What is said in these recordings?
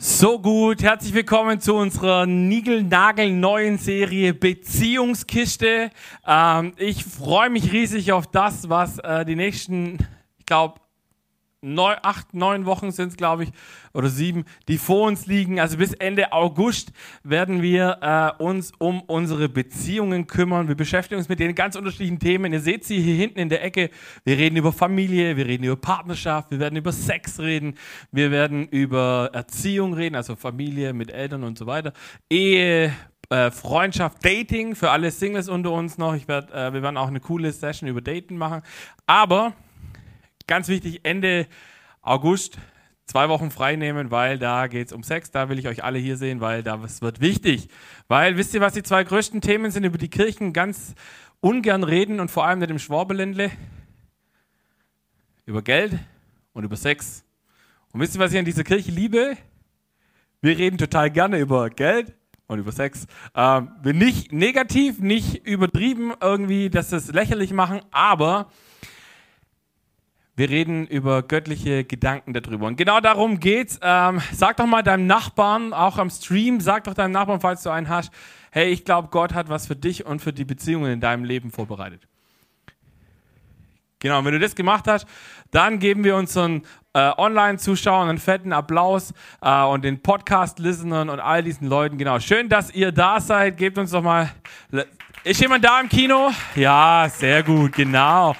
So gut, herzlich willkommen zu unserer Nigel-Nagel-neuen Serie Beziehungskiste. Ähm, ich freue mich riesig auf das, was äh, die nächsten, ich glaube, neun, acht, neun Wochen sind es, glaube ich, oder sieben, die vor uns liegen. Also bis Ende August werden wir äh, uns um unsere Beziehungen kümmern. Wir beschäftigen uns mit den ganz unterschiedlichen Themen. Ihr seht sie hier hinten in der Ecke. Wir reden über Familie, wir reden über Partnerschaft, wir werden über Sex reden, wir werden über Erziehung reden, also Familie mit Eltern und so weiter. Ehe, äh, Freundschaft, Dating für alle Singles unter uns noch. Ich werd, äh, wir werden auch eine coole Session über Daten machen. Aber ganz wichtig, Ende August zwei Wochen frei nehmen, weil da geht es um Sex. Da will ich euch alle hier sehen, weil da es wird wichtig. Weil wisst ihr, was die zwei größten Themen sind, über die Kirchen ganz ungern reden und vor allem mit dem Schwabeländle? Über Geld und über Sex. Und wisst ihr, was ich an dieser Kirche liebe? Wir reden total gerne über Geld und über Sex. Ähm, nicht negativ, nicht übertrieben irgendwie, dass das lächerlich machen, aber wir reden über göttliche Gedanken darüber. Und genau darum geht's. Ähm, sag doch mal deinem Nachbarn, auch am Stream, sag doch deinem Nachbarn, falls du einen hast, hey, ich glaube, Gott hat was für dich und für die Beziehungen in deinem Leben vorbereitet. Genau, wenn du das gemacht hast, dann geben wir unseren äh, Online-Zuschauern einen fetten Applaus äh, und den Podcast-Listenern und all diesen Leuten. Genau, schön, dass ihr da seid. Gebt uns doch mal. Ist jemand da im Kino? Ja, sehr gut, genau.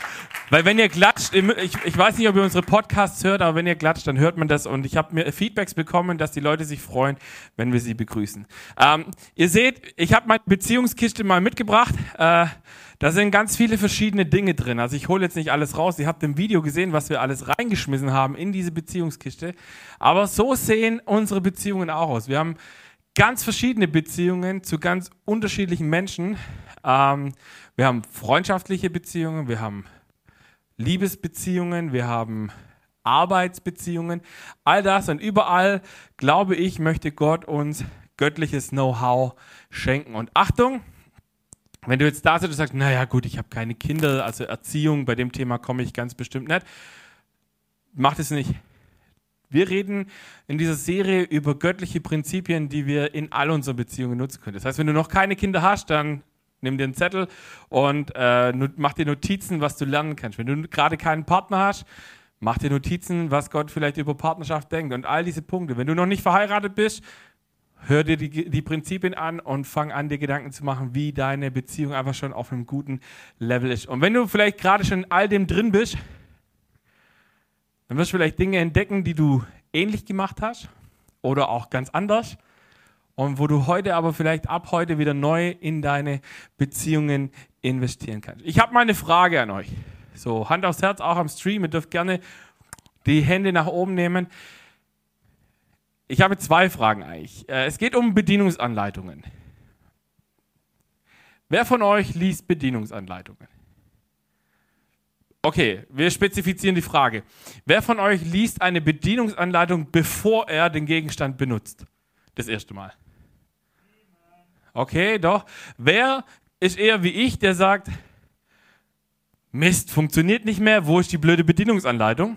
Weil wenn ihr klatscht, ich, ich weiß nicht, ob ihr unsere Podcasts hört, aber wenn ihr klatscht, dann hört man das. Und ich habe mir Feedbacks bekommen, dass die Leute sich freuen, wenn wir sie begrüßen. Ähm, ihr seht, ich habe meine Beziehungskiste mal mitgebracht. Äh, da sind ganz viele verschiedene Dinge drin. Also ich hole jetzt nicht alles raus. Ihr habt im Video gesehen, was wir alles reingeschmissen haben in diese Beziehungskiste. Aber so sehen unsere Beziehungen auch aus. Wir haben ganz verschiedene Beziehungen zu ganz unterschiedlichen Menschen. Ähm, wir haben freundschaftliche Beziehungen, wir haben Liebesbeziehungen, wir haben Arbeitsbeziehungen, all das und überall, glaube ich, möchte Gott uns göttliches Know-how schenken. Und Achtung, wenn du jetzt da sitzt und sagst, naja gut, ich habe keine Kinder, also Erziehung, bei dem Thema komme ich ganz bestimmt nicht, mach das nicht. Wir reden in dieser Serie über göttliche Prinzipien, die wir in all unseren Beziehungen nutzen können. Das heißt, wenn du noch keine Kinder hast, dann Nimm dir einen Zettel und äh, mach dir Notizen, was du lernen kannst. Wenn du gerade keinen Partner hast, mach dir Notizen, was Gott vielleicht über Partnerschaft denkt und all diese Punkte. Wenn du noch nicht verheiratet bist, hör dir die, die Prinzipien an und fang an, dir Gedanken zu machen, wie deine Beziehung einfach schon auf einem guten Level ist. Und wenn du vielleicht gerade schon in all dem drin bist, dann wirst du vielleicht Dinge entdecken, die du ähnlich gemacht hast oder auch ganz anders und wo du heute aber vielleicht ab heute wieder neu in deine Beziehungen investieren kannst. Ich habe mal eine Frage an euch. So, Hand aufs Herz, auch am Stream. Ihr dürft gerne die Hände nach oben nehmen. Ich habe zwei Fragen eigentlich. Äh, es geht um Bedienungsanleitungen. Wer von euch liest Bedienungsanleitungen? Okay, wir spezifizieren die Frage. Wer von euch liest eine Bedienungsanleitung, bevor er den Gegenstand benutzt? Das erste Mal. Okay, doch. Wer ist eher wie ich, der sagt, Mist, funktioniert nicht mehr, wo ist die blöde Bedienungsanleitung?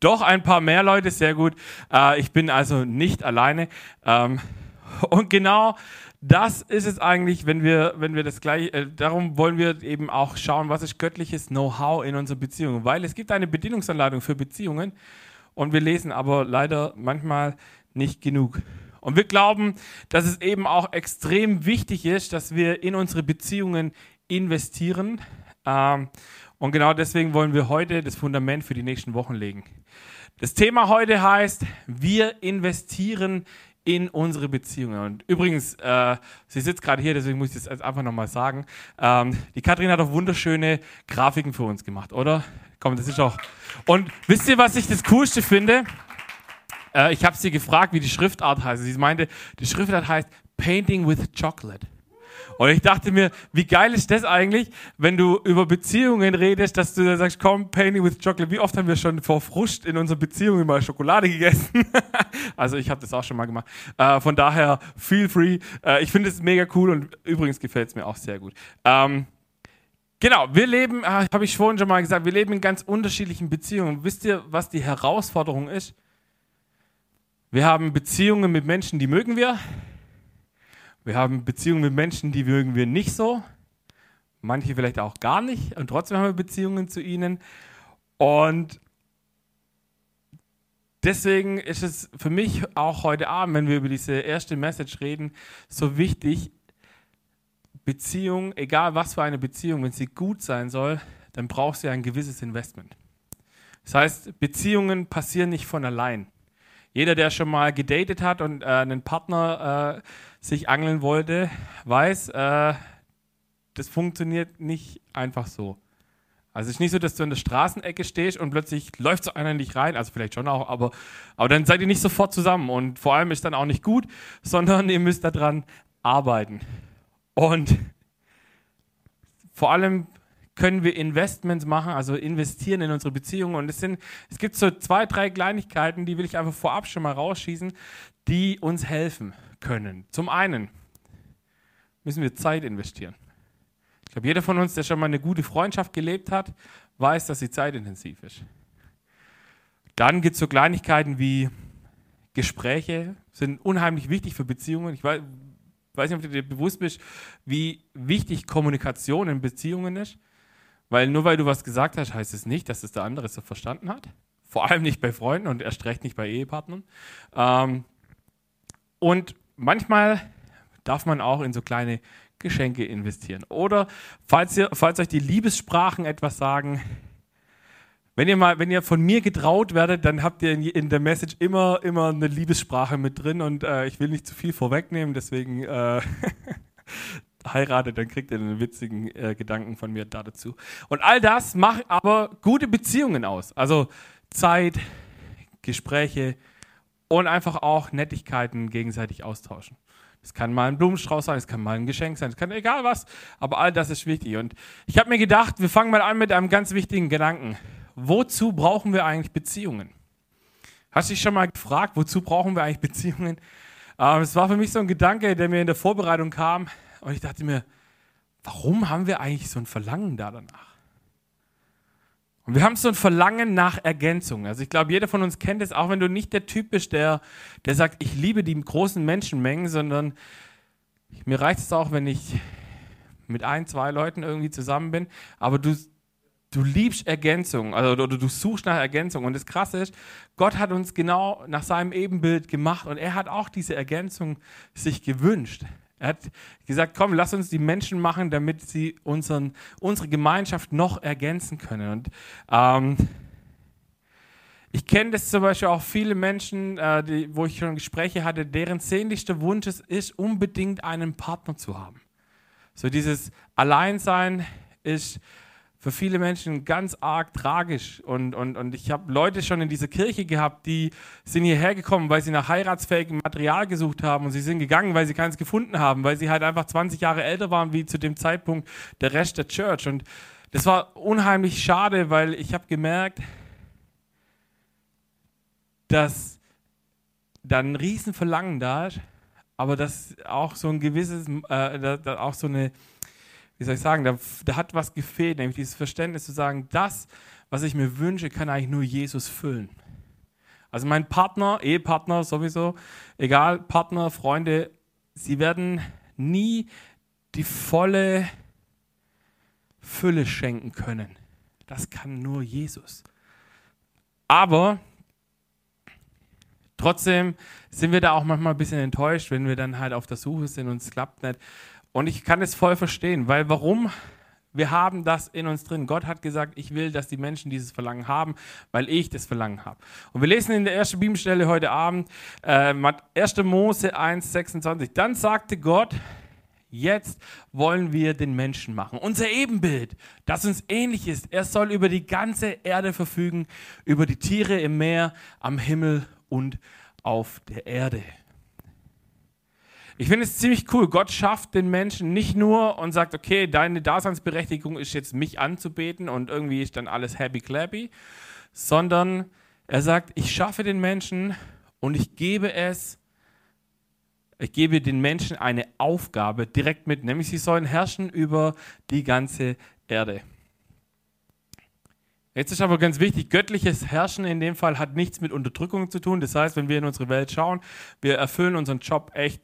Doch ein paar mehr Leute, sehr gut. Äh, ich bin also nicht alleine. Ähm, und genau das ist es eigentlich, wenn wir, wenn wir das gleich, äh, darum wollen wir eben auch schauen, was ist göttliches Know-how in unseren Beziehungen. Weil es gibt eine Bedienungsanleitung für Beziehungen und wir lesen aber leider manchmal nicht genug. Und wir glauben, dass es eben auch extrem wichtig ist, dass wir in unsere Beziehungen investieren. Ähm, und genau deswegen wollen wir heute das Fundament für die nächsten Wochen legen. Das Thema heute heißt, wir investieren in unsere Beziehungen. Und übrigens, äh, sie sitzt gerade hier, deswegen muss ich das einfach nochmal sagen. Ähm, die Kathrin hat auch wunderschöne Grafiken für uns gemacht, oder? Komm, das ist auch. Und wisst ihr, was ich das Coolste finde? Äh, ich habe sie gefragt, wie die Schriftart heißt. Sie meinte, die Schriftart heißt Painting with Chocolate. Und ich dachte mir, wie geil ist das eigentlich, wenn du über Beziehungen redest, dass du dann sagst, komm, Painting with Chocolate. Wie oft haben wir schon vor Frust in unserer Beziehung immer Schokolade gegessen? also ich habe das auch schon mal gemacht. Äh, von daher, feel free. Äh, ich finde es mega cool und übrigens gefällt es mir auch sehr gut. Ähm, Genau, wir leben, äh, habe ich vorhin schon mal gesagt, wir leben in ganz unterschiedlichen Beziehungen. Wisst ihr, was die Herausforderung ist? Wir haben Beziehungen mit Menschen, die mögen wir. Wir haben Beziehungen mit Menschen, die mögen wir nicht so. Manche vielleicht auch gar nicht. Und trotzdem haben wir Beziehungen zu ihnen. Und deswegen ist es für mich auch heute Abend, wenn wir über diese erste Message reden, so wichtig, Beziehung, egal was für eine Beziehung, wenn sie gut sein soll, dann braucht sie ein gewisses Investment. Das heißt, Beziehungen passieren nicht von allein. Jeder, der schon mal gedatet hat und äh, einen Partner äh, sich angeln wollte, weiß, äh, das funktioniert nicht einfach so. Also es ist nicht so, dass du in der Straßenecke stehst und plötzlich läuft so einer in dich rein, also vielleicht schon auch, aber, aber dann seid ihr nicht sofort zusammen und vor allem ist dann auch nicht gut, sondern ihr müsst daran arbeiten. Und vor allem können wir Investments machen, also investieren in unsere Beziehungen. Und es, sind, es gibt so zwei, drei Kleinigkeiten, die will ich einfach vorab schon mal rausschießen, die uns helfen können. Zum einen müssen wir Zeit investieren. Ich glaube, jeder von uns, der schon mal eine gute Freundschaft gelebt hat, weiß, dass sie zeitintensiv ist. Dann gibt es so Kleinigkeiten wie Gespräche, sind unheimlich wichtig für Beziehungen. Ich weiß, weiß nicht, ob du dir bewusst bist, wie wichtig Kommunikation in Beziehungen ist. Weil nur weil du was gesagt hast, heißt es nicht, dass es der andere so verstanden hat. Vor allem nicht bei Freunden und erst recht nicht bei Ehepartnern. Ähm, und manchmal darf man auch in so kleine Geschenke investieren. Oder falls, ihr, falls euch die Liebessprachen etwas sagen, wenn ihr mal, wenn ihr von mir getraut werdet, dann habt ihr in, in der Message immer, immer eine Liebessprache mit drin und äh, ich will nicht zu viel vorwegnehmen, deswegen äh, heiratet, dann kriegt ihr einen witzigen äh, Gedanken von mir da dazu. Und all das macht aber gute Beziehungen aus. Also Zeit, Gespräche und einfach auch Nettigkeiten gegenseitig austauschen. Es kann mal ein Blumenstrauß sein, es kann mal ein Geschenk sein, es kann egal was, aber all das ist wichtig. Und ich habe mir gedacht, wir fangen mal an mit einem ganz wichtigen Gedanken. Wozu brauchen wir eigentlich Beziehungen? Hast du dich schon mal gefragt, wozu brauchen wir eigentlich Beziehungen? Ähm, es war für mich so ein Gedanke, der mir in der Vorbereitung kam und ich dachte mir, warum haben wir eigentlich so ein Verlangen da danach? Und wir haben so ein Verlangen nach Ergänzung. Also ich glaube, jeder von uns kennt es, auch wenn du nicht der Typ bist, der, der sagt, ich liebe die großen Menschenmengen, sondern mir reicht es auch, wenn ich mit ein, zwei Leuten irgendwie zusammen bin, aber du, du liebst Ergänzung, also oder du suchst nach Ergänzung. Und das Krasse ist, Gott hat uns genau nach seinem Ebenbild gemacht und er hat auch diese Ergänzung sich gewünscht. Er hat gesagt, komm, lass uns die Menschen machen, damit sie unseren, unsere Gemeinschaft noch ergänzen können. Und ähm, ich kenne das zum Beispiel auch viele Menschen, äh, die, wo ich schon Gespräche hatte, deren sehnlichster Wunsch es ist, unbedingt einen Partner zu haben. So dieses Alleinsein ist für viele Menschen ganz arg tragisch. Und, und, und ich habe Leute schon in dieser Kirche gehabt, die sind hierher gekommen, weil sie nach heiratsfähigem Material gesucht haben und sie sind gegangen, weil sie keins gefunden haben, weil sie halt einfach 20 Jahre älter waren wie zu dem Zeitpunkt der Rest der Church. Und das war unheimlich schade, weil ich habe gemerkt, dass da ein Riesenverlangen da ist, aber dass auch so ein gewisses, äh, auch so eine wie soll ich sagen, da, da hat was gefehlt, nämlich dieses Verständnis zu sagen, das, was ich mir wünsche, kann eigentlich nur Jesus füllen. Also mein Partner, Ehepartner sowieso, egal, Partner, Freunde, sie werden nie die volle Fülle schenken können. Das kann nur Jesus. Aber trotzdem sind wir da auch manchmal ein bisschen enttäuscht, wenn wir dann halt auf der Suche sind und es klappt nicht. Und ich kann es voll verstehen, weil warum? Wir haben das in uns drin. Gott hat gesagt, ich will, dass die Menschen dieses Verlangen haben, weil ich das Verlangen habe. Und wir lesen in der ersten Bibelstelle heute Abend, äh, 1. Mose 1, 26. Dann sagte Gott, jetzt wollen wir den Menschen machen. Unser Ebenbild, das uns ähnlich ist. Er soll über die ganze Erde verfügen, über die Tiere im Meer, am Himmel und auf der Erde. Ich finde es ziemlich cool. Gott schafft den Menschen nicht nur und sagt, okay, deine Daseinsberechtigung ist jetzt mich anzubeten und irgendwie ist dann alles happy clappy, sondern er sagt, ich schaffe den Menschen und ich gebe es, ich gebe den Menschen eine Aufgabe direkt mit, nämlich sie sollen herrschen über die ganze Erde. Jetzt ist aber ganz wichtig, göttliches Herrschen in dem Fall hat nichts mit Unterdrückung zu tun. Das heißt, wenn wir in unsere Welt schauen, wir erfüllen unseren Job echt,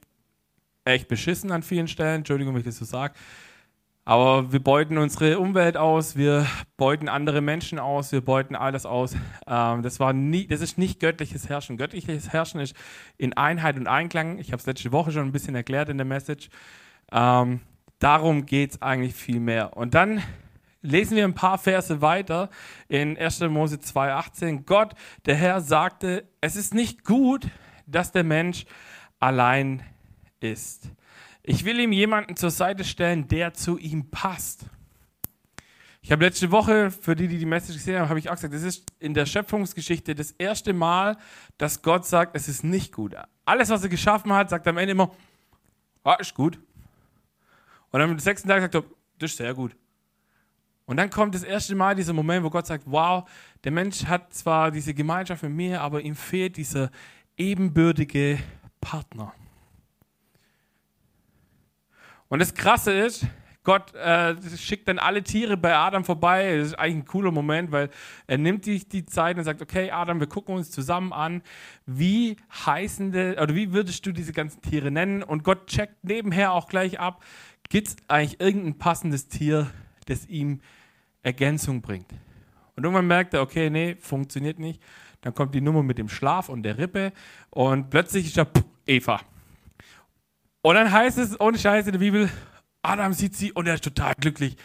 echt beschissen an vielen Stellen. Entschuldigung, wenn ich das so sage. Aber wir beuten unsere Umwelt aus, wir beuten andere Menschen aus, wir beuten alles aus. Ähm, das, war nie, das ist nicht göttliches Herrschen. Göttliches Herrschen ist in Einheit und Einklang. Ich habe es letzte Woche schon ein bisschen erklärt in der Message. Ähm, darum geht es eigentlich viel mehr. Und dann lesen wir ein paar Verse weiter in 1. Mose 2,18. Gott, der Herr, sagte: Es ist nicht gut, dass der Mensch allein ist. Ich will ihm jemanden zur Seite stellen, der zu ihm passt. Ich habe letzte Woche, für die, die die Message gesehen haben, habe ich auch gesagt, das ist in der Schöpfungsgeschichte das erste Mal, dass Gott sagt, es ist nicht gut. Alles, was er geschaffen hat, sagt am Ende immer, ah, ist gut. Und am sechsten Tag sagt er, das ist sehr gut. Und dann kommt das erste Mal dieser Moment, wo Gott sagt, wow, der Mensch hat zwar diese Gemeinschaft mit mir, aber ihm fehlt dieser ebenbürtige Partner. Und das Krasse ist, Gott äh, schickt dann alle Tiere bei Adam vorbei. Das ist eigentlich ein cooler Moment, weil er nimmt sich die Zeit und sagt, okay, Adam, wir gucken uns zusammen an, wie heißende, oder wie würdest du diese ganzen Tiere nennen? Und Gott checkt nebenher auch gleich ab, gibt es eigentlich irgendein passendes Tier, das ihm Ergänzung bringt? Und irgendwann merkt er, okay, nee, funktioniert nicht. Dann kommt die Nummer mit dem Schlaf und der Rippe und plötzlich ist er pff, Eva. Und dann heißt es, ohne Scheiß in der Bibel, Adam sieht sie und er ist total glücklich.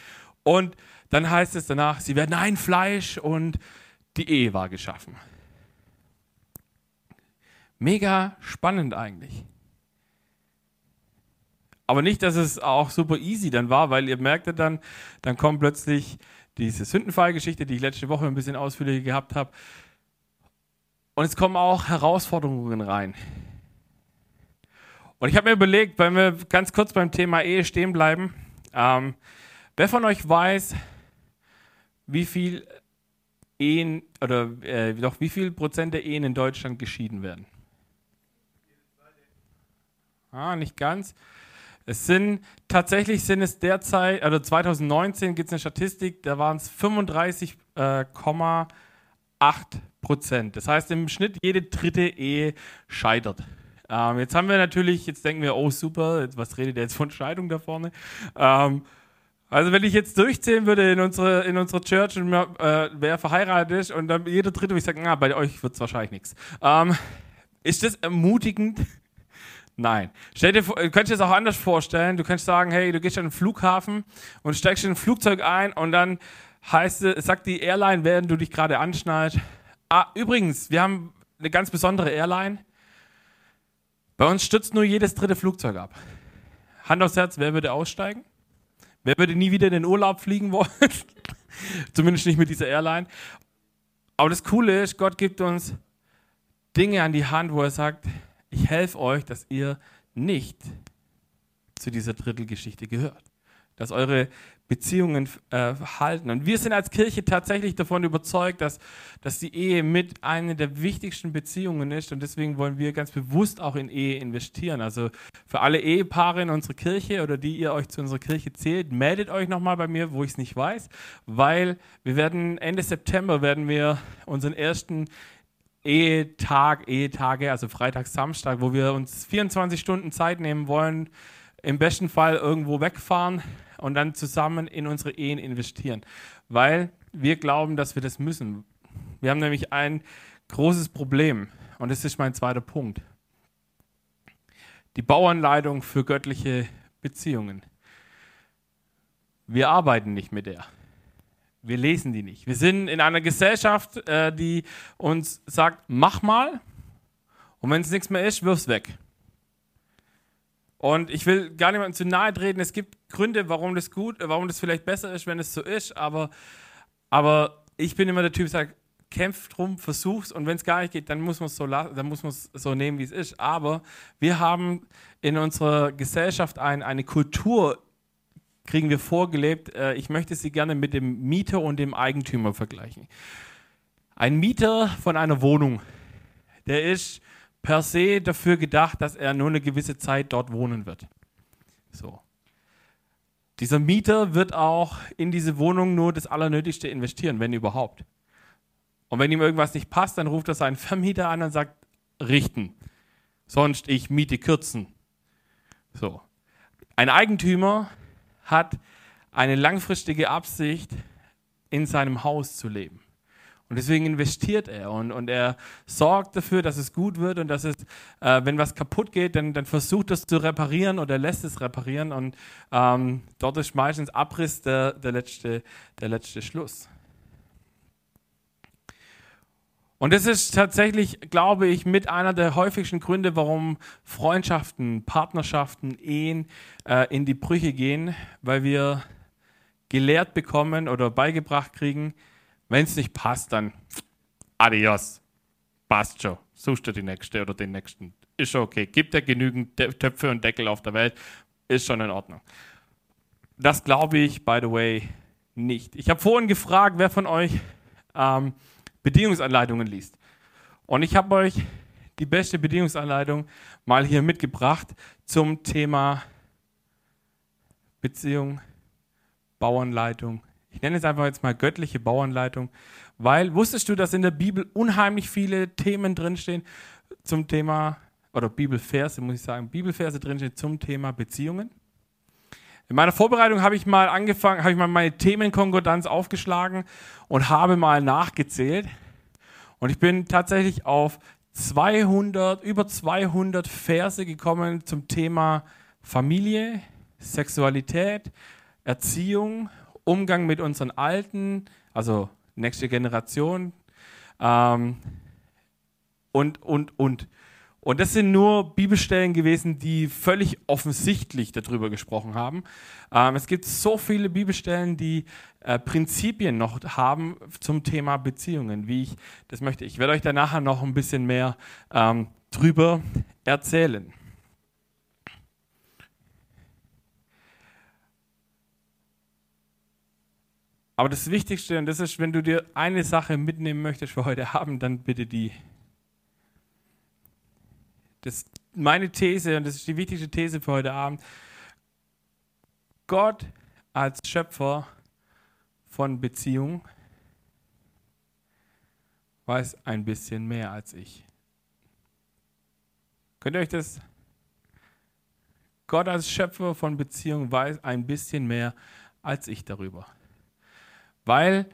Und dann heißt es danach, sie werden ein Fleisch und die Ehe war geschaffen. Mega spannend eigentlich. Aber nicht, dass es auch super easy dann war, weil ihr merktet dann, dann kommt plötzlich diese Sündenfallgeschichte, die ich letzte Woche ein bisschen ausführlicher gehabt habe. Und es kommen auch Herausforderungen rein. Und ich habe mir überlegt, wenn wir ganz kurz beim Thema Ehe stehen bleiben, ähm, wer von euch weiß, wie viel Ehen oder äh, doch wie viel Prozent der Ehen in Deutschland geschieden werden? Ah, nicht ganz. Es sind tatsächlich sind es derzeit, also 2019 gibt es eine Statistik, da waren es 35,8 Prozent. Das heißt im Schnitt jede dritte Ehe scheitert. Ähm, jetzt haben wir natürlich, jetzt denken wir, oh super, was redet der jetzt von Scheidung da vorne? Ähm, also wenn ich jetzt durchzählen würde in unsere, in unsere Church und äh, wer verheiratet ist und dann jeder Dritte, ich sagen, na, bei euch wird es wahrscheinlich nichts. Ähm, ist das ermutigend? Nein. Stell dir du könntest das auch anders vorstellen. Du könntest sagen, hey, du gehst an den Flughafen und steigst in ein Flugzeug ein und dann heißt es, sagt die Airline, während du dich gerade anschnallt, ah, übrigens, wir haben eine ganz besondere Airline. Bei uns stürzt nur jedes dritte Flugzeug ab. Hand aufs Herz, wer würde aussteigen? Wer würde nie wieder in den Urlaub fliegen wollen? Zumindest nicht mit dieser Airline. Aber das Coole ist, Gott gibt uns Dinge an die Hand, wo er sagt, ich helfe euch, dass ihr nicht zu dieser Drittelgeschichte gehört. Dass eure Beziehungen äh, halten. Und wir sind als Kirche tatsächlich davon überzeugt, dass, dass die Ehe mit einer der wichtigsten Beziehungen ist. Und deswegen wollen wir ganz bewusst auch in Ehe investieren. Also für alle Ehepaare in unserer Kirche oder die ihr euch zu unserer Kirche zählt, meldet euch nochmal bei mir, wo ich es nicht weiß, weil wir werden Ende September werden wir unseren ersten Ehetag, Ehetage, also Freitag, Samstag, wo wir uns 24 Stunden Zeit nehmen wollen, im besten Fall irgendwo wegfahren und dann zusammen in unsere Ehen investieren. Weil wir glauben, dass wir das müssen. Wir haben nämlich ein großes Problem und das ist mein zweiter Punkt. Die Bauanleitung für göttliche Beziehungen. Wir arbeiten nicht mit der. Wir lesen die nicht. Wir sind in einer Gesellschaft, äh, die uns sagt, mach mal und wenn es nichts mehr ist, wirf's weg. Und ich will gar niemandem zu nahe treten. Es gibt Gründe, warum das gut, warum das vielleicht besser ist, wenn es so ist. Aber, aber ich bin immer der Typ, der sagt, kämpf drum, versuch's und wenn es gar nicht geht, dann muss man es so, dann muss man so nehmen, wie es ist. Aber wir haben in unserer Gesellschaft ein, eine Kultur, kriegen wir vorgelebt. Äh, ich möchte sie gerne mit dem Mieter und dem Eigentümer vergleichen. Ein Mieter von einer Wohnung, der ist per se dafür gedacht, dass er nur eine gewisse Zeit dort wohnen wird. So. Dieser Mieter wird auch in diese Wohnung nur das Allernötigste investieren, wenn überhaupt. Und wenn ihm irgendwas nicht passt, dann ruft er seinen Vermieter an und sagt, richten. Sonst ich Miete kürzen. So. Ein Eigentümer hat eine langfristige Absicht, in seinem Haus zu leben. Und deswegen investiert er und, und er sorgt dafür, dass es gut wird und dass es, äh, wenn was kaputt geht, dann, dann versucht es zu reparieren oder lässt es reparieren. Und ähm, dort ist meistens Abriss der, der, letzte, der letzte Schluss. Und das ist tatsächlich, glaube ich, mit einer der häufigsten Gründe, warum Freundschaften, Partnerschaften, Ehen äh, in die Brüche gehen, weil wir gelehrt bekommen oder beigebracht kriegen, wenn es nicht passt, dann adios. Passt schon. Suchst du die nächste oder den nächsten. Ist schon okay. Gibt ja genügend Töpfe und Deckel auf der Welt. Ist schon in Ordnung. Das glaube ich, by the way, nicht. Ich habe vorhin gefragt, wer von euch ähm, Bedienungsanleitungen liest. Und ich habe euch die beste Bedienungsanleitung mal hier mitgebracht zum Thema Beziehung, Bauanleitung, ich nenne es einfach jetzt mal göttliche Bauanleitung, weil wusstest du, dass in der Bibel unheimlich viele Themen drinstehen zum Thema, oder Bibelverse, muss ich sagen, Bibelverse drinstehen zum Thema Beziehungen? In meiner Vorbereitung habe ich mal angefangen, habe ich mal meine Themenkonkordanz aufgeschlagen und habe mal nachgezählt. Und ich bin tatsächlich auf 200, über 200 Verse gekommen zum Thema Familie, Sexualität, Erziehung Umgang mit unseren Alten, also nächste Generation ähm, und, und, und. Und das sind nur Bibelstellen gewesen, die völlig offensichtlich darüber gesprochen haben. Ähm, es gibt so viele Bibelstellen, die äh, Prinzipien noch haben zum Thema Beziehungen, wie ich das möchte. Ich werde euch da nachher noch ein bisschen mehr ähm, drüber erzählen. Aber das Wichtigste, und das ist, wenn du dir eine Sache mitnehmen möchtest für heute Abend, dann bitte die. Das meine These, und das ist die wichtigste These für heute Abend. Gott als Schöpfer von Beziehung weiß ein bisschen mehr als ich. Könnt ihr euch das? Gott als Schöpfer von Beziehung weiß ein bisschen mehr als ich darüber. Weil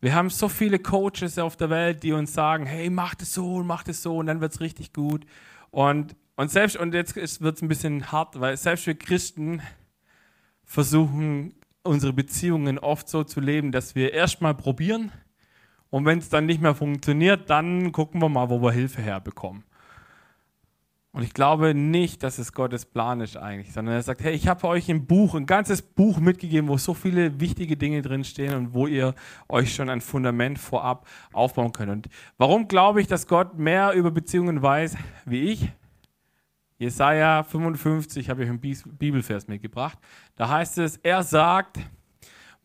wir haben so viele Coaches auf der Welt, die uns sagen, hey, mach das so und mach das so und dann wird es richtig gut. Und, und selbst, und jetzt wird es ein bisschen hart, weil selbst wir Christen versuchen, unsere Beziehungen oft so zu leben, dass wir erstmal probieren und wenn es dann nicht mehr funktioniert, dann gucken wir mal, wo wir Hilfe herbekommen. Und ich glaube nicht, dass es Gottes Plan ist eigentlich, sondern er sagt, hey, ich habe euch ein Buch, ein ganzes Buch mitgegeben, wo so viele wichtige Dinge drinstehen und wo ihr euch schon ein Fundament vorab aufbauen könnt. Und warum glaube ich, dass Gott mehr über Beziehungen weiß wie ich? Jesaja 55 habe ich einen Bibelvers mitgebracht. Da heißt es, er sagt,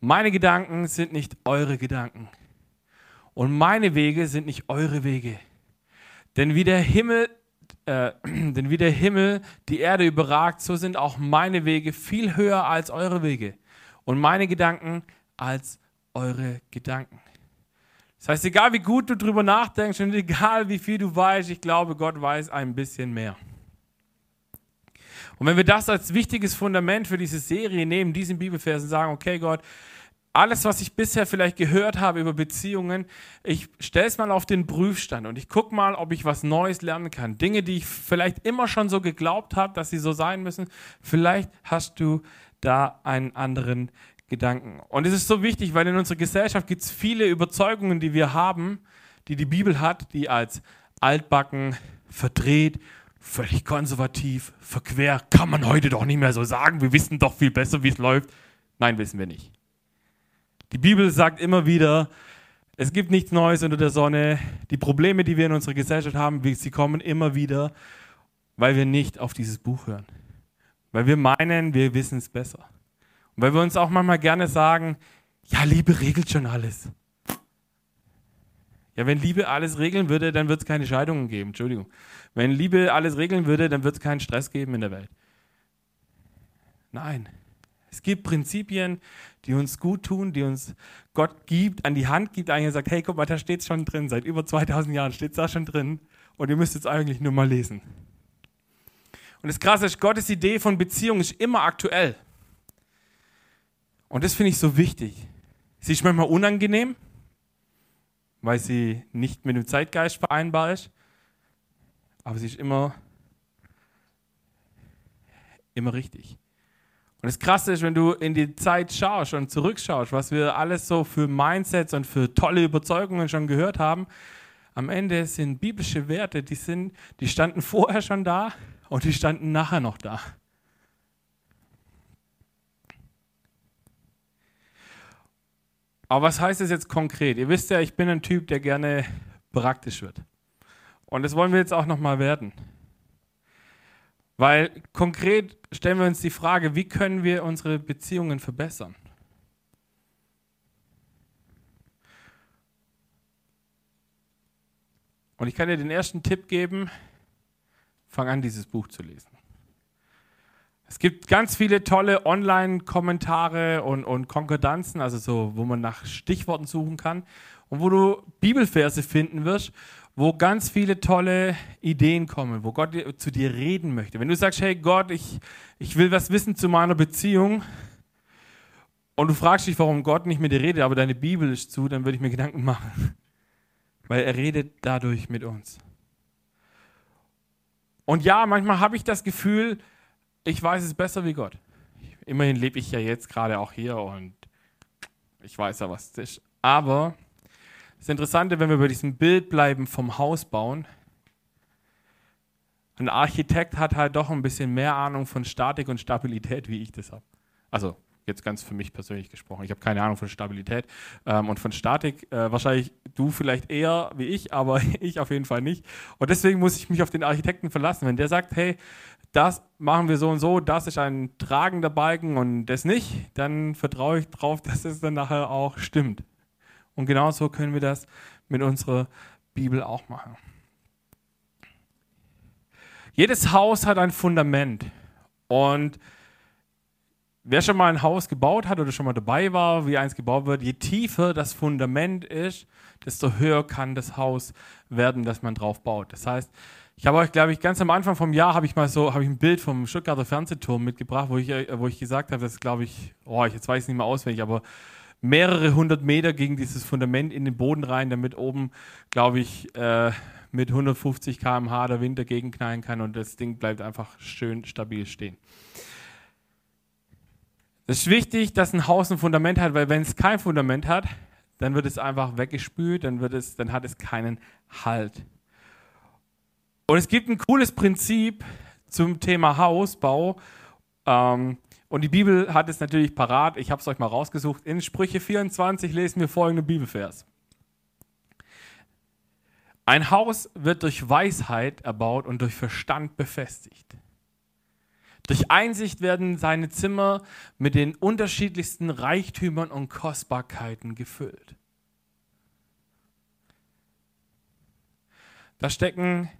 meine Gedanken sind nicht eure Gedanken und meine Wege sind nicht eure Wege. Denn wie der Himmel äh, denn wie der Himmel die Erde überragt, so sind auch meine Wege viel höher als eure Wege und meine Gedanken als eure Gedanken. Das heißt, egal wie gut du drüber nachdenkst und egal wie viel du weißt, ich glaube, Gott weiß ein bisschen mehr. Und wenn wir das als wichtiges Fundament für diese Serie nehmen, diesen Bibelversen sagen, okay Gott, alles, was ich bisher vielleicht gehört habe über Beziehungen, ich stelle es mal auf den Prüfstand und ich gucke mal, ob ich was Neues lernen kann. Dinge, die ich vielleicht immer schon so geglaubt habe, dass sie so sein müssen. Vielleicht hast du da einen anderen Gedanken. Und es ist so wichtig, weil in unserer Gesellschaft gibt es viele Überzeugungen, die wir haben, die die Bibel hat, die als altbacken, verdreht, völlig konservativ, verquer, kann man heute doch nicht mehr so sagen. Wir wissen doch viel besser, wie es läuft. Nein, wissen wir nicht. Die Bibel sagt immer wieder, es gibt nichts Neues unter der Sonne. Die Probleme, die wir in unserer Gesellschaft haben, sie kommen immer wieder, weil wir nicht auf dieses Buch hören. Weil wir meinen, wir wissen es besser. Und weil wir uns auch manchmal gerne sagen, ja, Liebe regelt schon alles. Ja, wenn Liebe alles regeln würde, dann wird es keine Scheidungen geben. Entschuldigung. Wenn Liebe alles regeln würde, dann wird es keinen Stress geben in der Welt. Nein. Es gibt Prinzipien, die uns gut tun, die uns Gott gibt, an die Hand gibt, eigentlich sagt, hey, guck mal, da steht es schon drin, seit über 2000 Jahren steht es da schon drin und ihr müsst jetzt eigentlich nur mal lesen. Und das Krasse ist, Gottes Idee von Beziehung ist immer aktuell. Und das finde ich so wichtig. Sie ist manchmal unangenehm, weil sie nicht mit dem Zeitgeist vereinbar ist, aber sie ist immer, immer richtig. Und das Krasse ist, wenn du in die Zeit schaust und zurückschaust, was wir alles so für Mindsets und für tolle Überzeugungen schon gehört haben, am Ende sind biblische Werte, die, sind, die standen vorher schon da und die standen nachher noch da. Aber was heißt das jetzt konkret? Ihr wisst ja, ich bin ein Typ, der gerne praktisch wird. Und das wollen wir jetzt auch nochmal werden. Weil konkret stellen wir uns die Frage, wie können wir unsere Beziehungen verbessern? Und ich kann dir den ersten Tipp geben, fang an, dieses Buch zu lesen. Es gibt ganz viele tolle Online-Kommentare und, und Konkordanzen, also so, wo man nach Stichworten suchen kann und wo du Bibelverse finden wirst, wo ganz viele tolle Ideen kommen, wo Gott zu dir reden möchte. Wenn du sagst, hey Gott, ich, ich will was wissen zu meiner Beziehung und du fragst dich, warum Gott nicht mit dir redet, aber deine Bibel ist zu, dann würde ich mir Gedanken machen, weil er redet dadurch mit uns. Und ja, manchmal habe ich das Gefühl, ich weiß es besser wie Gott. Immerhin lebe ich ja jetzt gerade auch hier und ich weiß ja, was das ist. Aber das Interessante, wenn wir bei diesem Bild bleiben vom Haus bauen, ein Architekt hat halt doch ein bisschen mehr Ahnung von Statik und Stabilität, wie ich das habe. Also jetzt ganz für mich persönlich gesprochen. Ich habe keine Ahnung von Stabilität ähm, und von Statik. Äh, wahrscheinlich du vielleicht eher wie ich, aber ich auf jeden Fall nicht. Und deswegen muss ich mich auf den Architekten verlassen. Wenn der sagt, hey, das machen wir so und so, das ist ein tragender Balken und das nicht, dann vertraue ich darauf, dass es dann nachher auch stimmt. Und genauso können wir das mit unserer Bibel auch machen. Jedes Haus hat ein Fundament. Und wer schon mal ein Haus gebaut hat oder schon mal dabei war, wie eins gebaut wird, je tiefer das Fundament ist, desto höher kann das Haus werden, das man drauf baut. Das heißt, ich habe euch, glaube ich, ganz am Anfang vom Jahr habe ich mal so, habe ich ein Bild vom Stuttgarter Fernsehturm mitgebracht, wo ich, äh, wo ich gesagt habe, das glaube ich, oh, ich jetzt weiß ich nicht mehr auswendig, aber mehrere hundert Meter gegen dieses Fundament in den Boden rein, damit oben, glaube ich, äh, mit 150 km/h der Wind dagegen knallen kann und das Ding bleibt einfach schön stabil stehen. Es ist wichtig, dass ein Haus ein Fundament hat, weil wenn es kein Fundament hat, dann wird es einfach weggespült, dann, wird es, dann hat es keinen Halt. Und es gibt ein cooles Prinzip zum Thema Hausbau. Ähm, und die Bibel hat es natürlich parat. Ich habe es euch mal rausgesucht. In Sprüche 24 lesen wir folgenden Bibelvers. Ein Haus wird durch Weisheit erbaut und durch Verstand befestigt. Durch Einsicht werden seine Zimmer mit den unterschiedlichsten Reichtümern und Kostbarkeiten gefüllt. Da stecken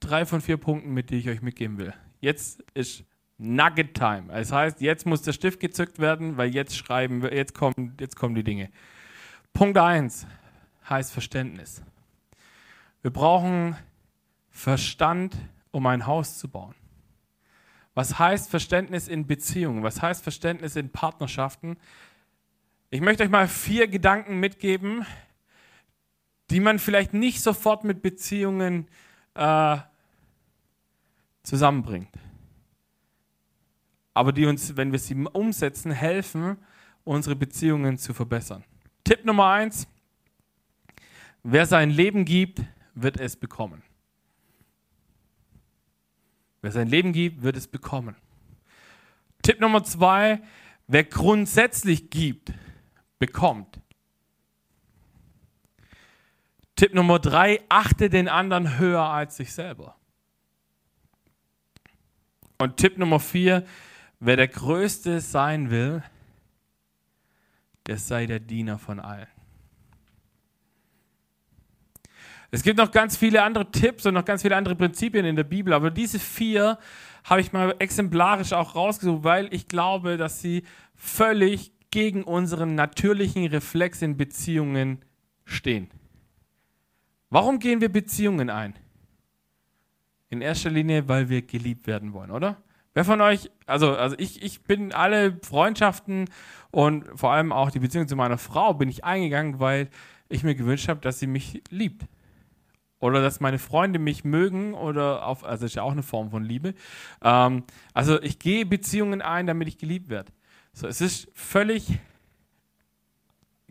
drei von vier Punkten mit, die ich euch mitgeben will. Jetzt ist Nugget Time. Das heißt, jetzt muss der Stift gezückt werden, weil jetzt schreiben wir, jetzt kommen, jetzt kommen die Dinge. Punkt 1 heißt Verständnis. Wir brauchen Verstand, um ein Haus zu bauen. Was heißt Verständnis in Beziehungen? Was heißt Verständnis in Partnerschaften? Ich möchte euch mal vier Gedanken mitgeben, die man vielleicht nicht sofort mit Beziehungen äh, zusammenbringt. Aber die uns, wenn wir sie umsetzen, helfen, unsere Beziehungen zu verbessern. Tipp Nummer eins: Wer sein Leben gibt, wird es bekommen. Wer sein Leben gibt, wird es bekommen. Tipp Nummer zwei: Wer grundsätzlich gibt, bekommt. Tipp Nummer drei, achte den anderen höher als sich selber. Und Tipp Nummer vier, wer der Größte sein will, der sei der Diener von allen. Es gibt noch ganz viele andere Tipps und noch ganz viele andere Prinzipien in der Bibel, aber diese vier habe ich mal exemplarisch auch rausgesucht, weil ich glaube, dass sie völlig gegen unseren natürlichen Reflex in Beziehungen stehen. Warum gehen wir Beziehungen ein? In erster Linie, weil wir geliebt werden wollen, oder? Wer von euch, also, also ich, ich bin alle Freundschaften und vor allem auch die Beziehung zu meiner Frau bin ich eingegangen, weil ich mir gewünscht habe, dass sie mich liebt. Oder dass meine Freunde mich mögen oder auf, also ist ja auch eine Form von Liebe. Ähm, also ich gehe Beziehungen ein, damit ich geliebt werde. So, es ist völlig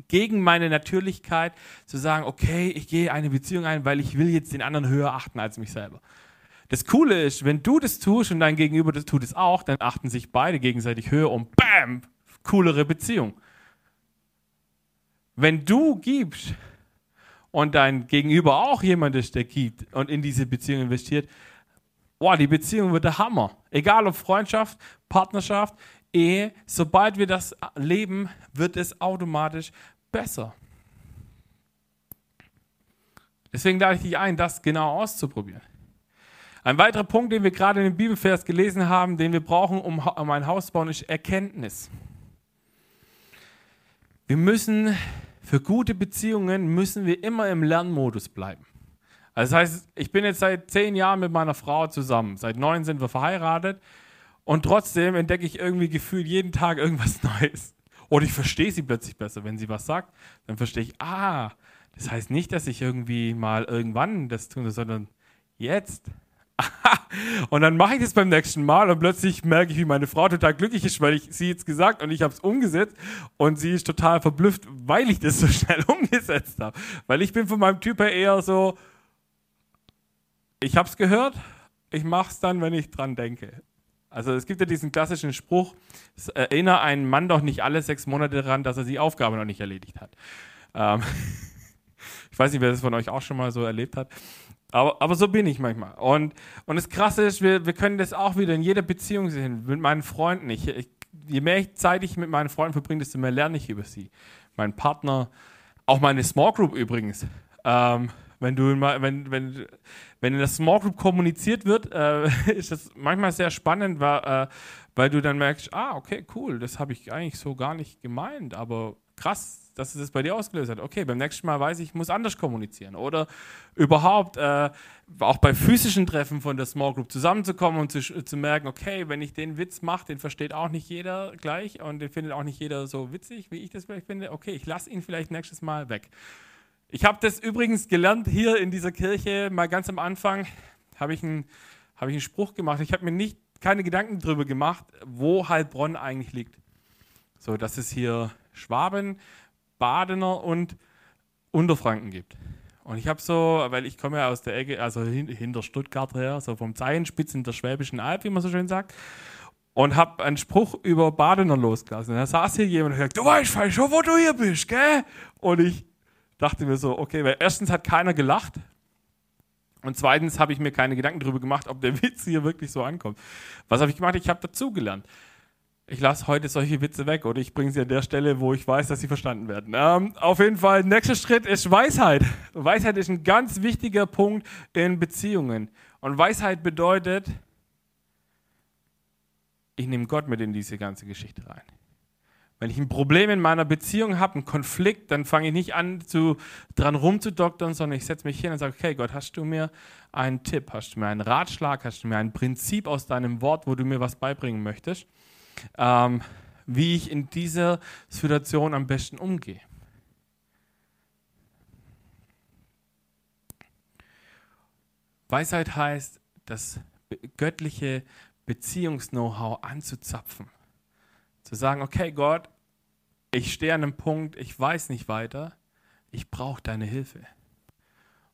gegen meine Natürlichkeit zu sagen, okay, ich gehe eine Beziehung ein, weil ich will jetzt den anderen höher achten als mich selber. Das Coole ist, wenn du das tust und dein Gegenüber das tut es auch, dann achten sich beide gegenseitig höher und bam, coolere Beziehung. Wenn du gibst und dein Gegenüber auch jemand ist, der gibt und in diese Beziehung investiert, boah, die Beziehung wird der Hammer. Egal ob Freundschaft, Partnerschaft, Ehe, sobald wir das leben, wird es automatisch besser. Deswegen lade ich dich ein, das genau auszuprobieren. Ein weiterer Punkt, den wir gerade in dem Bibelvers gelesen haben, den wir brauchen, um, ein Haus zu bauen, ist Erkenntnis. Wir müssen für gute Beziehungen müssen wir immer im Lernmodus bleiben. Also das heißt, ich bin jetzt seit zehn Jahren mit meiner Frau zusammen. Seit neun sind wir verheiratet. Und trotzdem entdecke ich irgendwie gefühlt jeden Tag irgendwas Neues. Oder ich verstehe sie plötzlich besser. Wenn sie was sagt, dann verstehe ich, ah, das heißt nicht, dass ich irgendwie mal irgendwann das tun, sondern jetzt. und dann mache ich das beim nächsten Mal und plötzlich merke ich, wie meine Frau total glücklich ist, weil ich sie jetzt gesagt und ich habe es umgesetzt und sie ist total verblüfft, weil ich das so schnell umgesetzt habe. Weil ich bin von meinem Typ her eher so, ich habe es gehört, ich mache es dann, wenn ich dran denke. Also es gibt ja diesen klassischen Spruch, es erinnere einen Mann doch nicht alle sechs Monate daran, dass er die Aufgabe noch nicht erledigt hat. Ähm ich weiß nicht, wer das von euch auch schon mal so erlebt hat. Aber, aber so bin ich manchmal. Und, und das Krasse ist, wir, wir können das auch wieder in jeder Beziehung sehen, mit meinen Freunden. Ich, ich, je mehr Zeit ich mit meinen Freunden verbringe, desto mehr lerne ich über sie. Mein Partner, auch meine Small Group übrigens. Ähm, wenn du wenn, wenn, wenn in der Small Group kommuniziert wird, äh, ist das manchmal sehr spannend, weil, äh, weil du dann merkst, ah, okay, cool, das habe ich eigentlich so gar nicht gemeint, aber krass, dass es das bei dir ausgelöst hat. Okay, beim nächsten Mal weiß ich, ich muss anders kommunizieren. Oder überhaupt äh, auch bei physischen Treffen von der Small Group zusammenzukommen und zu, zu merken, okay, wenn ich den Witz mache, den versteht auch nicht jeder gleich und den findet auch nicht jeder so witzig, wie ich das vielleicht finde. Okay, ich lasse ihn vielleicht nächstes Mal weg. Ich habe das übrigens gelernt hier in dieser Kirche, mal ganz am Anfang habe ich, einen, hab ich einen Spruch gemacht. Ich habe mir nicht keine Gedanken darüber gemacht, wo Heilbronn eigentlich liegt. So, dass es hier Schwaben, Badener und Unterfranken gibt. Und ich habe so, weil ich komme ja aus der Ecke, also hinter Stuttgart her, so vom Zeilenspitzen der Schwäbischen Alb, wie man so schön sagt, und habe einen Spruch über Badener losgelassen. Und da saß hier jemand und sagt, du weißt falsch schon, wo du hier bist, gell? Und ich dachte mir so, okay, weil erstens hat keiner gelacht und zweitens habe ich mir keine Gedanken darüber gemacht, ob der Witz hier wirklich so ankommt. Was habe ich gemacht? Ich habe dazugelernt ich lasse heute solche Witze weg oder ich bringe sie an der Stelle, wo ich weiß, dass sie verstanden werden. Ähm, auf jeden Fall, nächster Schritt ist Weisheit. Weisheit ist ein ganz wichtiger Punkt in Beziehungen. Und Weisheit bedeutet, ich nehme Gott mit in diese ganze Geschichte rein. Wenn ich ein Problem in meiner Beziehung habe, einen Konflikt, dann fange ich nicht an, zu, dran rumzudoktern, sondern ich setze mich hin und sage, okay, Gott, hast du mir einen Tipp, hast du mir einen Ratschlag, hast du mir ein Prinzip aus deinem Wort, wo du mir was beibringen möchtest? Ähm, wie ich in dieser Situation am besten umgehe. Weisheit heißt, das göttliche Beziehungs-Know-how anzuzapfen. Zu sagen, okay Gott, ich stehe an einem Punkt, ich weiß nicht weiter, ich brauche deine Hilfe.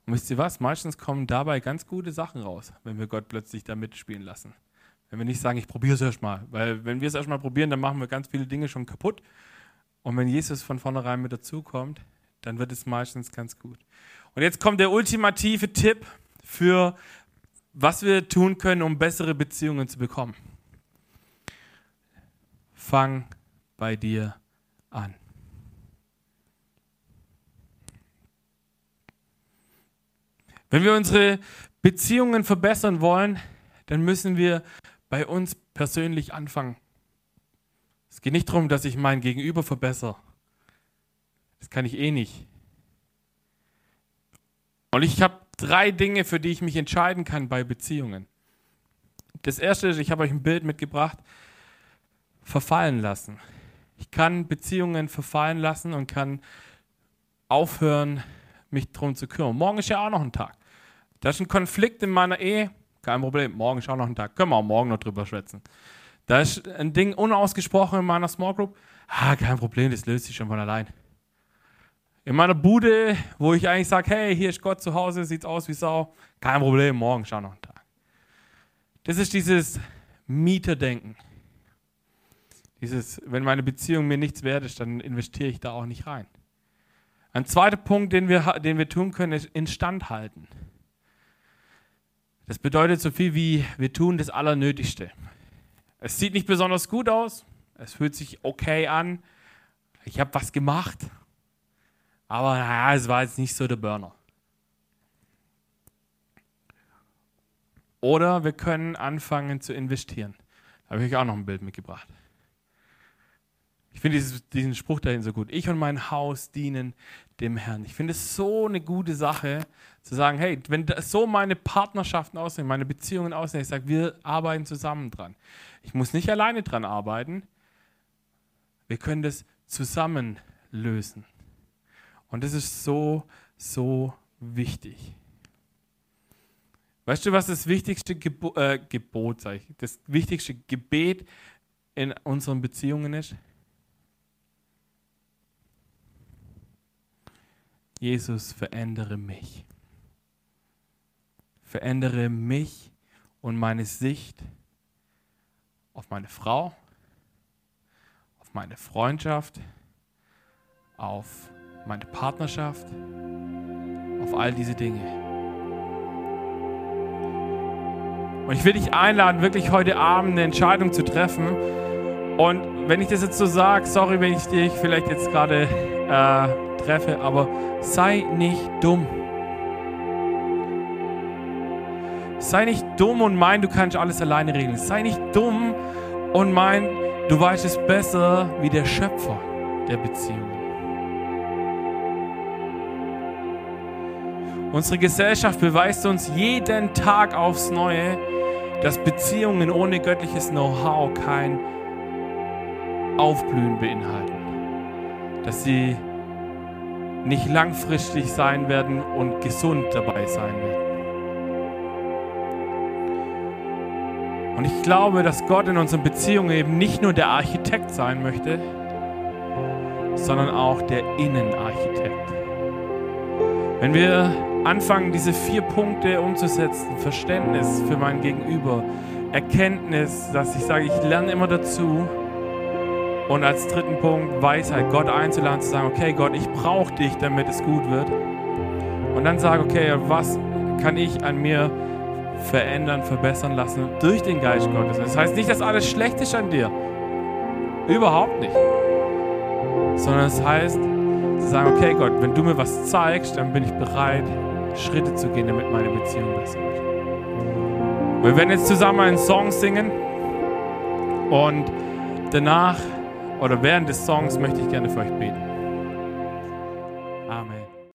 Und wisst ihr was? Meistens kommen dabei ganz gute Sachen raus, wenn wir Gott plötzlich da mitspielen lassen. Wenn wir nicht sagen, ich probiere es erstmal. Weil wenn wir es erstmal probieren, dann machen wir ganz viele Dinge schon kaputt. Und wenn Jesus von vornherein mit dazukommt, dann wird es meistens ganz gut. Und jetzt kommt der ultimative Tipp für, was wir tun können, um bessere Beziehungen zu bekommen. Fang bei dir an. Wenn wir unsere Beziehungen verbessern wollen, dann müssen wir bei uns persönlich anfangen. Es geht nicht darum, dass ich mein Gegenüber verbessere. Das kann ich eh nicht. Und ich habe drei Dinge, für die ich mich entscheiden kann bei Beziehungen. Das erste ist, ich habe euch ein Bild mitgebracht, verfallen lassen. Ich kann Beziehungen verfallen lassen und kann aufhören, mich darum zu kümmern. Morgen ist ja auch noch ein Tag. Da ist ein Konflikt in meiner Ehe, kein Problem. Morgen ist auch noch ein Tag. Können wir auch morgen noch drüber schwätzen. Da ist ein Ding unausgesprochen in meiner Small Group. Ah, kein Problem, das löst sich schon von allein. In meiner Bude, wo ich eigentlich sage, hey, hier ist Gott zu Hause, sieht's aus wie Sau. Kein Problem, morgen auch noch ein Tag. Das ist dieses Mieterdenken. Dieses, wenn meine Beziehung mir nichts wert ist, dann investiere ich da auch nicht rein. Ein zweiter Punkt, den wir, den wir tun können, ist instand halten. Das bedeutet so viel wie, wir tun das Allernötigste. Es sieht nicht besonders gut aus, es fühlt sich okay an, ich habe was gemacht, aber naja, es war jetzt nicht so der Burner. Oder wir können anfangen zu investieren. Da habe ich auch noch ein Bild mitgebracht. Ich finde diesen Spruch dahin so gut. Ich und mein Haus dienen dem Herrn. Ich finde es so eine gute Sache, zu sagen, hey, wenn so meine Partnerschaften aussehen, meine Beziehungen aussehen, ich sage, wir arbeiten zusammen dran. Ich muss nicht alleine dran arbeiten. Wir können das zusammen lösen. Und das ist so, so wichtig. Weißt du, was das wichtigste Gebo äh, Gebot, sag ich, das wichtigste Gebet in unseren Beziehungen ist? Jesus, verändere mich. Verändere mich und meine Sicht auf meine Frau, auf meine Freundschaft, auf meine Partnerschaft, auf all diese Dinge. Und ich will dich einladen, wirklich heute Abend eine Entscheidung zu treffen. Und wenn ich das jetzt so sage, sorry, wenn ich dich vielleicht jetzt gerade äh, treffe, aber sei nicht dumm. Sei nicht dumm und mein, du kannst alles alleine regeln. Sei nicht dumm und mein, du weißt es besser wie der Schöpfer der Beziehung. Unsere Gesellschaft beweist uns jeden Tag aufs Neue, dass Beziehungen ohne göttliches Know-how kein Aufblühen beinhalten. Dass sie nicht langfristig sein werden und gesund dabei sein werden. Und ich glaube, dass Gott in unseren Beziehungen eben nicht nur der Architekt sein möchte, sondern auch der Innenarchitekt. Wenn wir anfangen, diese vier Punkte umzusetzen, Verständnis für mein Gegenüber, Erkenntnis, dass ich sage, ich lerne immer dazu, und als dritten Punkt Weisheit, Gott einzuladen, zu sagen, okay Gott, ich brauche dich, damit es gut wird. Und dann sage, okay, was kann ich an mir verändern, verbessern lassen durch den Geist Gottes. Das heißt nicht, dass alles schlecht ist an dir. Überhaupt nicht. Sondern es heißt, zu sagen, okay Gott, wenn du mir was zeigst, dann bin ich bereit, Schritte zu gehen, damit meine Beziehung besser wird. Wir werden jetzt zusammen einen Song singen und danach oder während des Songs möchte ich gerne für euch beten.